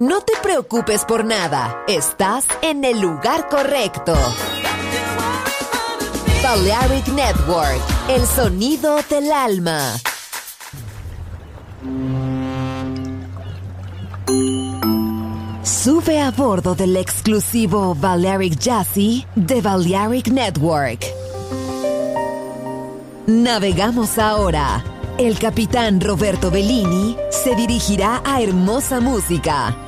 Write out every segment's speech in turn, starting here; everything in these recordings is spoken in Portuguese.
No te preocupes por nada, estás en el lugar correcto. Balearic Network, el sonido del alma. Sube a bordo del exclusivo Balearic Jazzy de Balearic Network. Navegamos ahora. El capitán Roberto Bellini se dirigirá a hermosa música.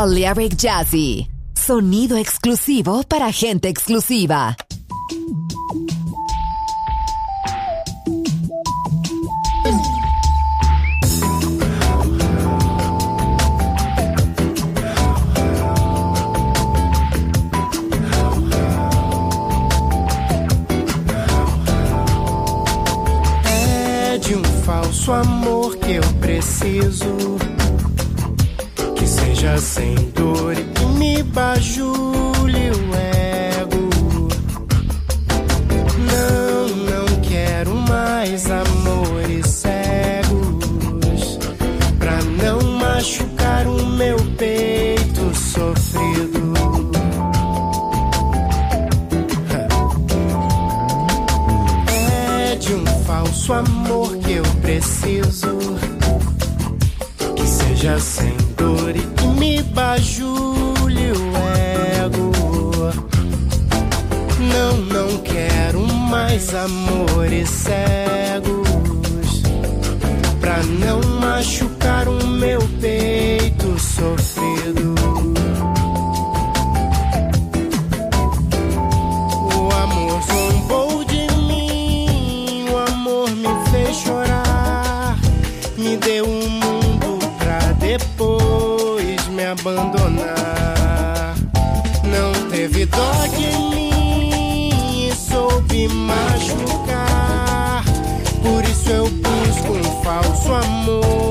Balearic Jazzy. Sonido exclusivo para gente exclusiva. É de um falso amor que eu preciso sorriso que seja sem dor e que me bajule o ego. Não, não quero mais amores cegos pra não machucar o meu One amor.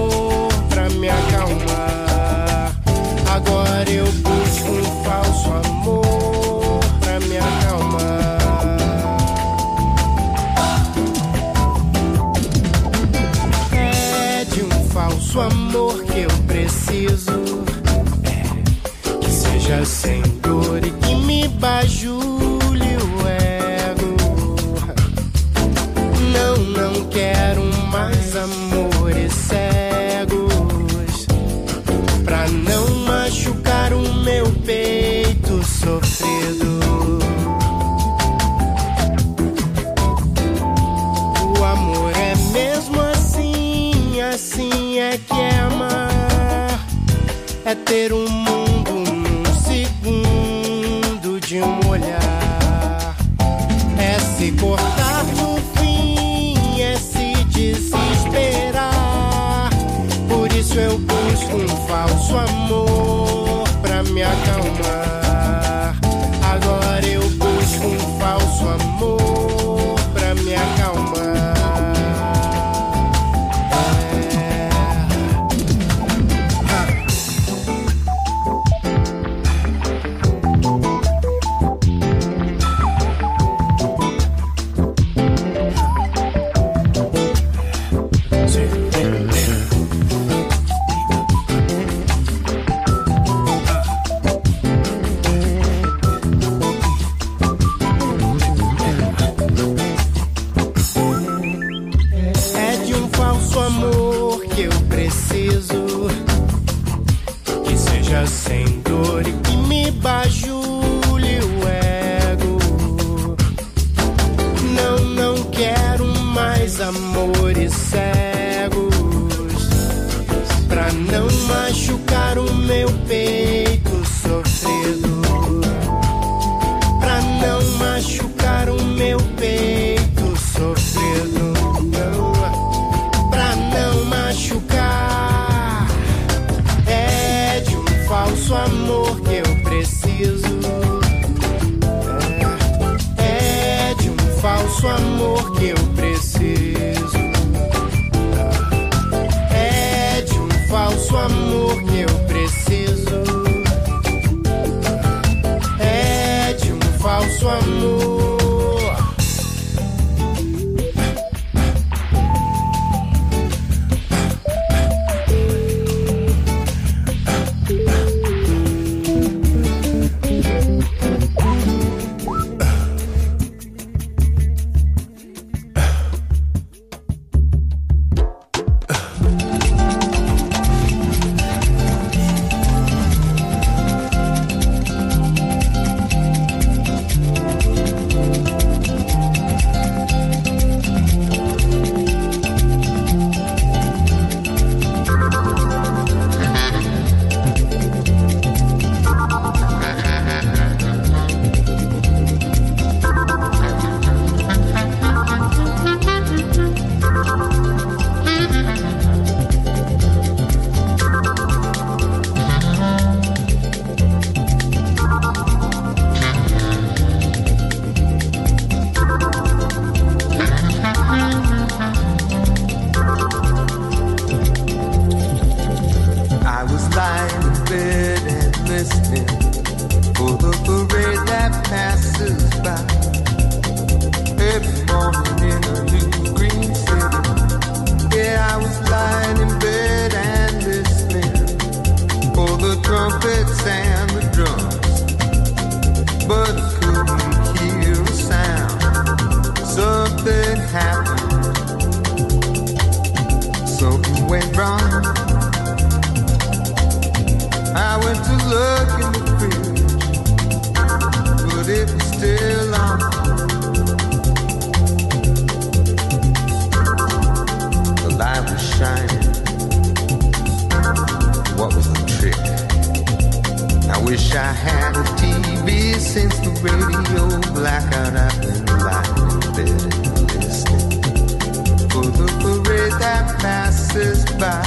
That passes by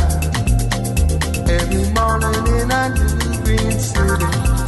every morning in a new green city.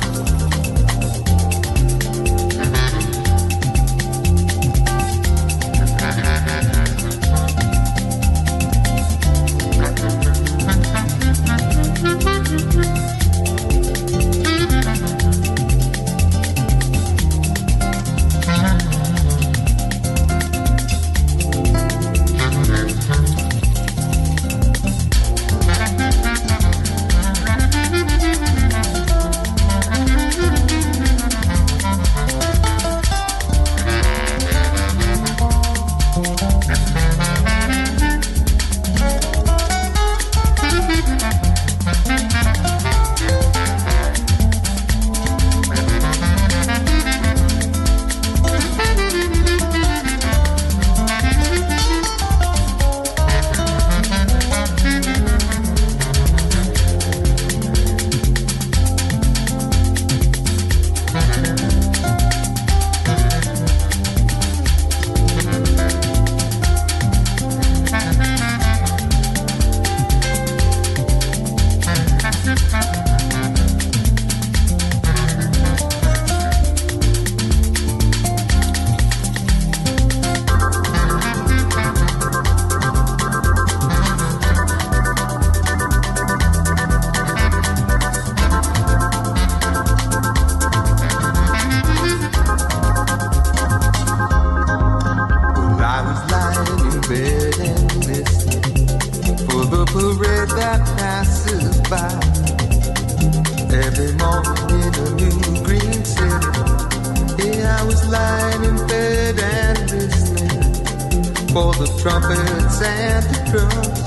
For the trumpets and the drums.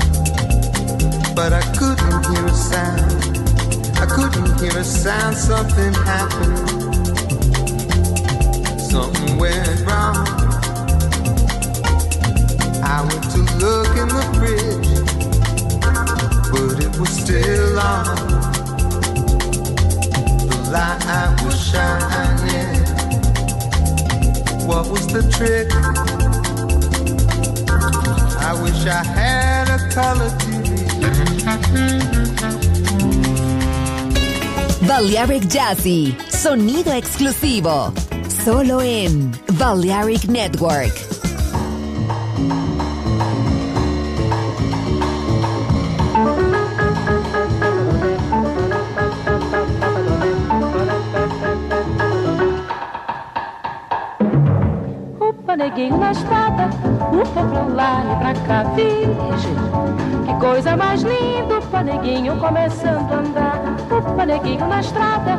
But I couldn't hear a sound. I couldn't hear a sound. Something happened. Something went wrong. I went to look in the fridge, but it was still on. The light was shining. What was the trick? I wish I had a color TV. Balearic Jazzy, sonido exclusivo. Solo en Balearic Network. Upa, neguinho na estrada, upa pra lá e pra cá, virgem. Que coisa mais linda, upa, neguinho começando a andar. Upa, neguinho na estrada,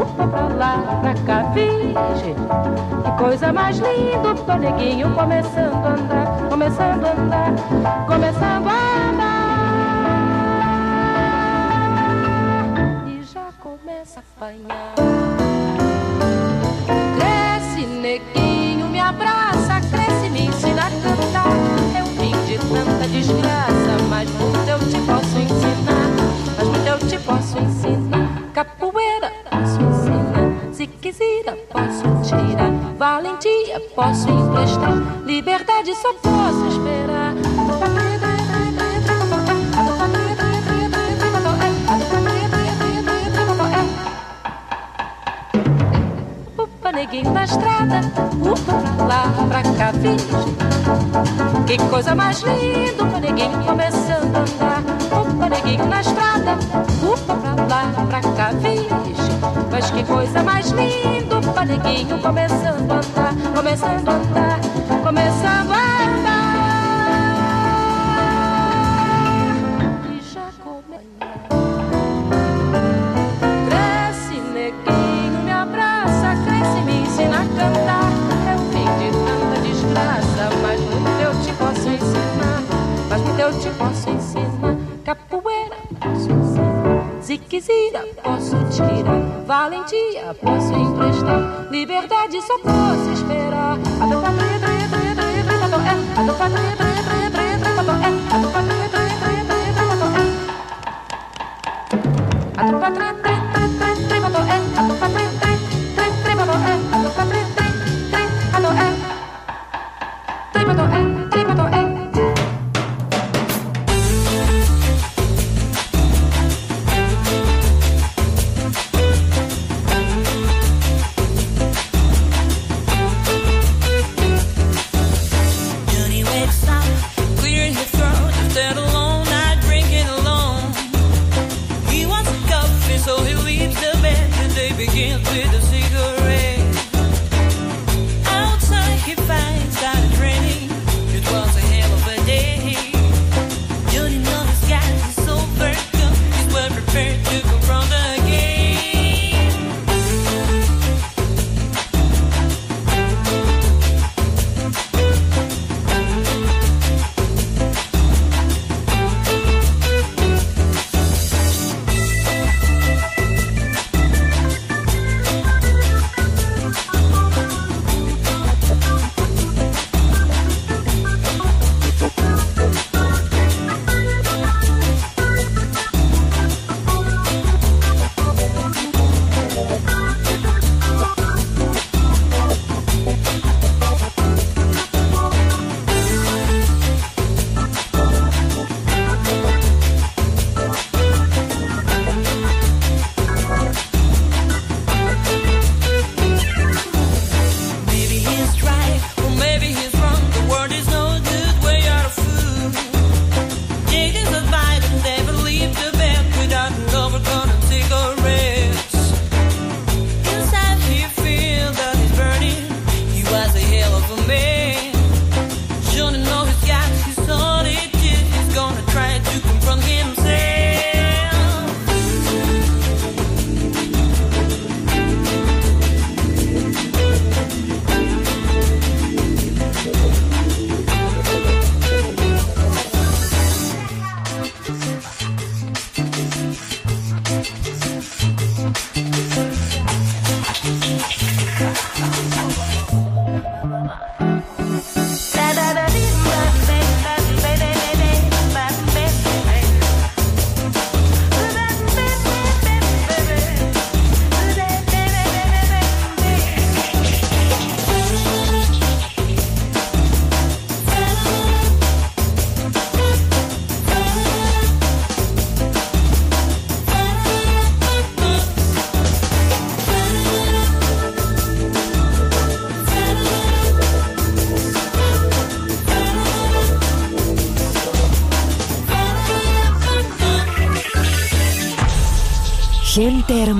upa pra lá e pra cá, virgem. Que coisa mais linda, upa, neguinho começando a andar. Começando a andar, começando a andar. Posso emprestar. Liberdade, só posso esperar. Upa, neguinho na estrada, upa lá, pra cá, virgem. Que coisa mais linda, upa, neguinho começando a andar. Upa, neguinho na estrada, upa lá, pra cá, virgem. Que coisa mais linda. O começando a andar, começando a andar, começando a andar. E já começa. Cresce, neguinho, me abraça, cresce, me ensina a cantar. É o fim de tanta desgraça, mas muito eu te posso ensinar. Mas muito eu te posso ensinar. Capoeira, posso ensinar. Ziquezira, posso tirar. Valentia, posso emprestar. Liberdade só posso esperar. A do patria, tria, tria, tria, tria, tria, é. A do patria,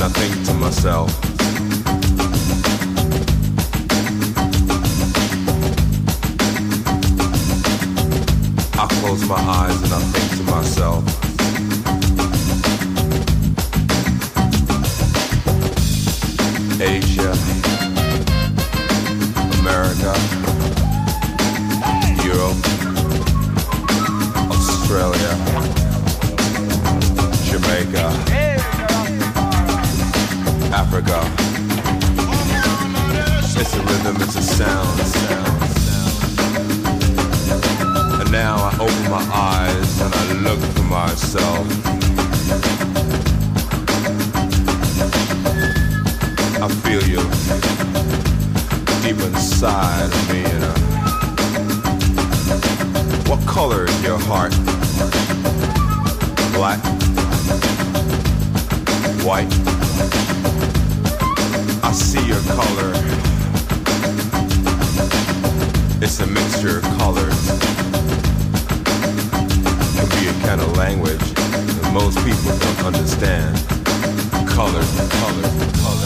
and I think to myself, I close my eyes and I think to myself. Asia, America. Africa. It's a rhythm, it's a sound. And now I open my eyes and I look for myself. I feel you deep inside of me. What color is your heart? Black? White? I see your color. It's a mixture of colors. Can be a kind of language that most people don't understand. Colors, colors, colors.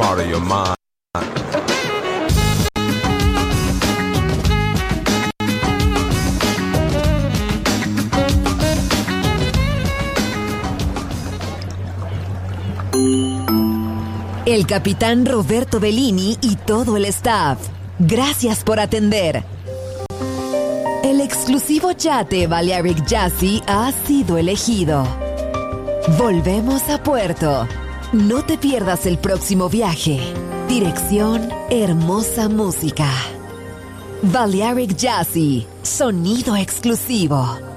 Part of your mind. El capitán Roberto Bellini y todo el staff. Gracias por atender. El exclusivo yate Balearic Jazzy ha sido elegido. Volvemos a puerto. No te pierdas el próximo viaje. Dirección Hermosa Música. Balearic Jazzy. Sonido exclusivo.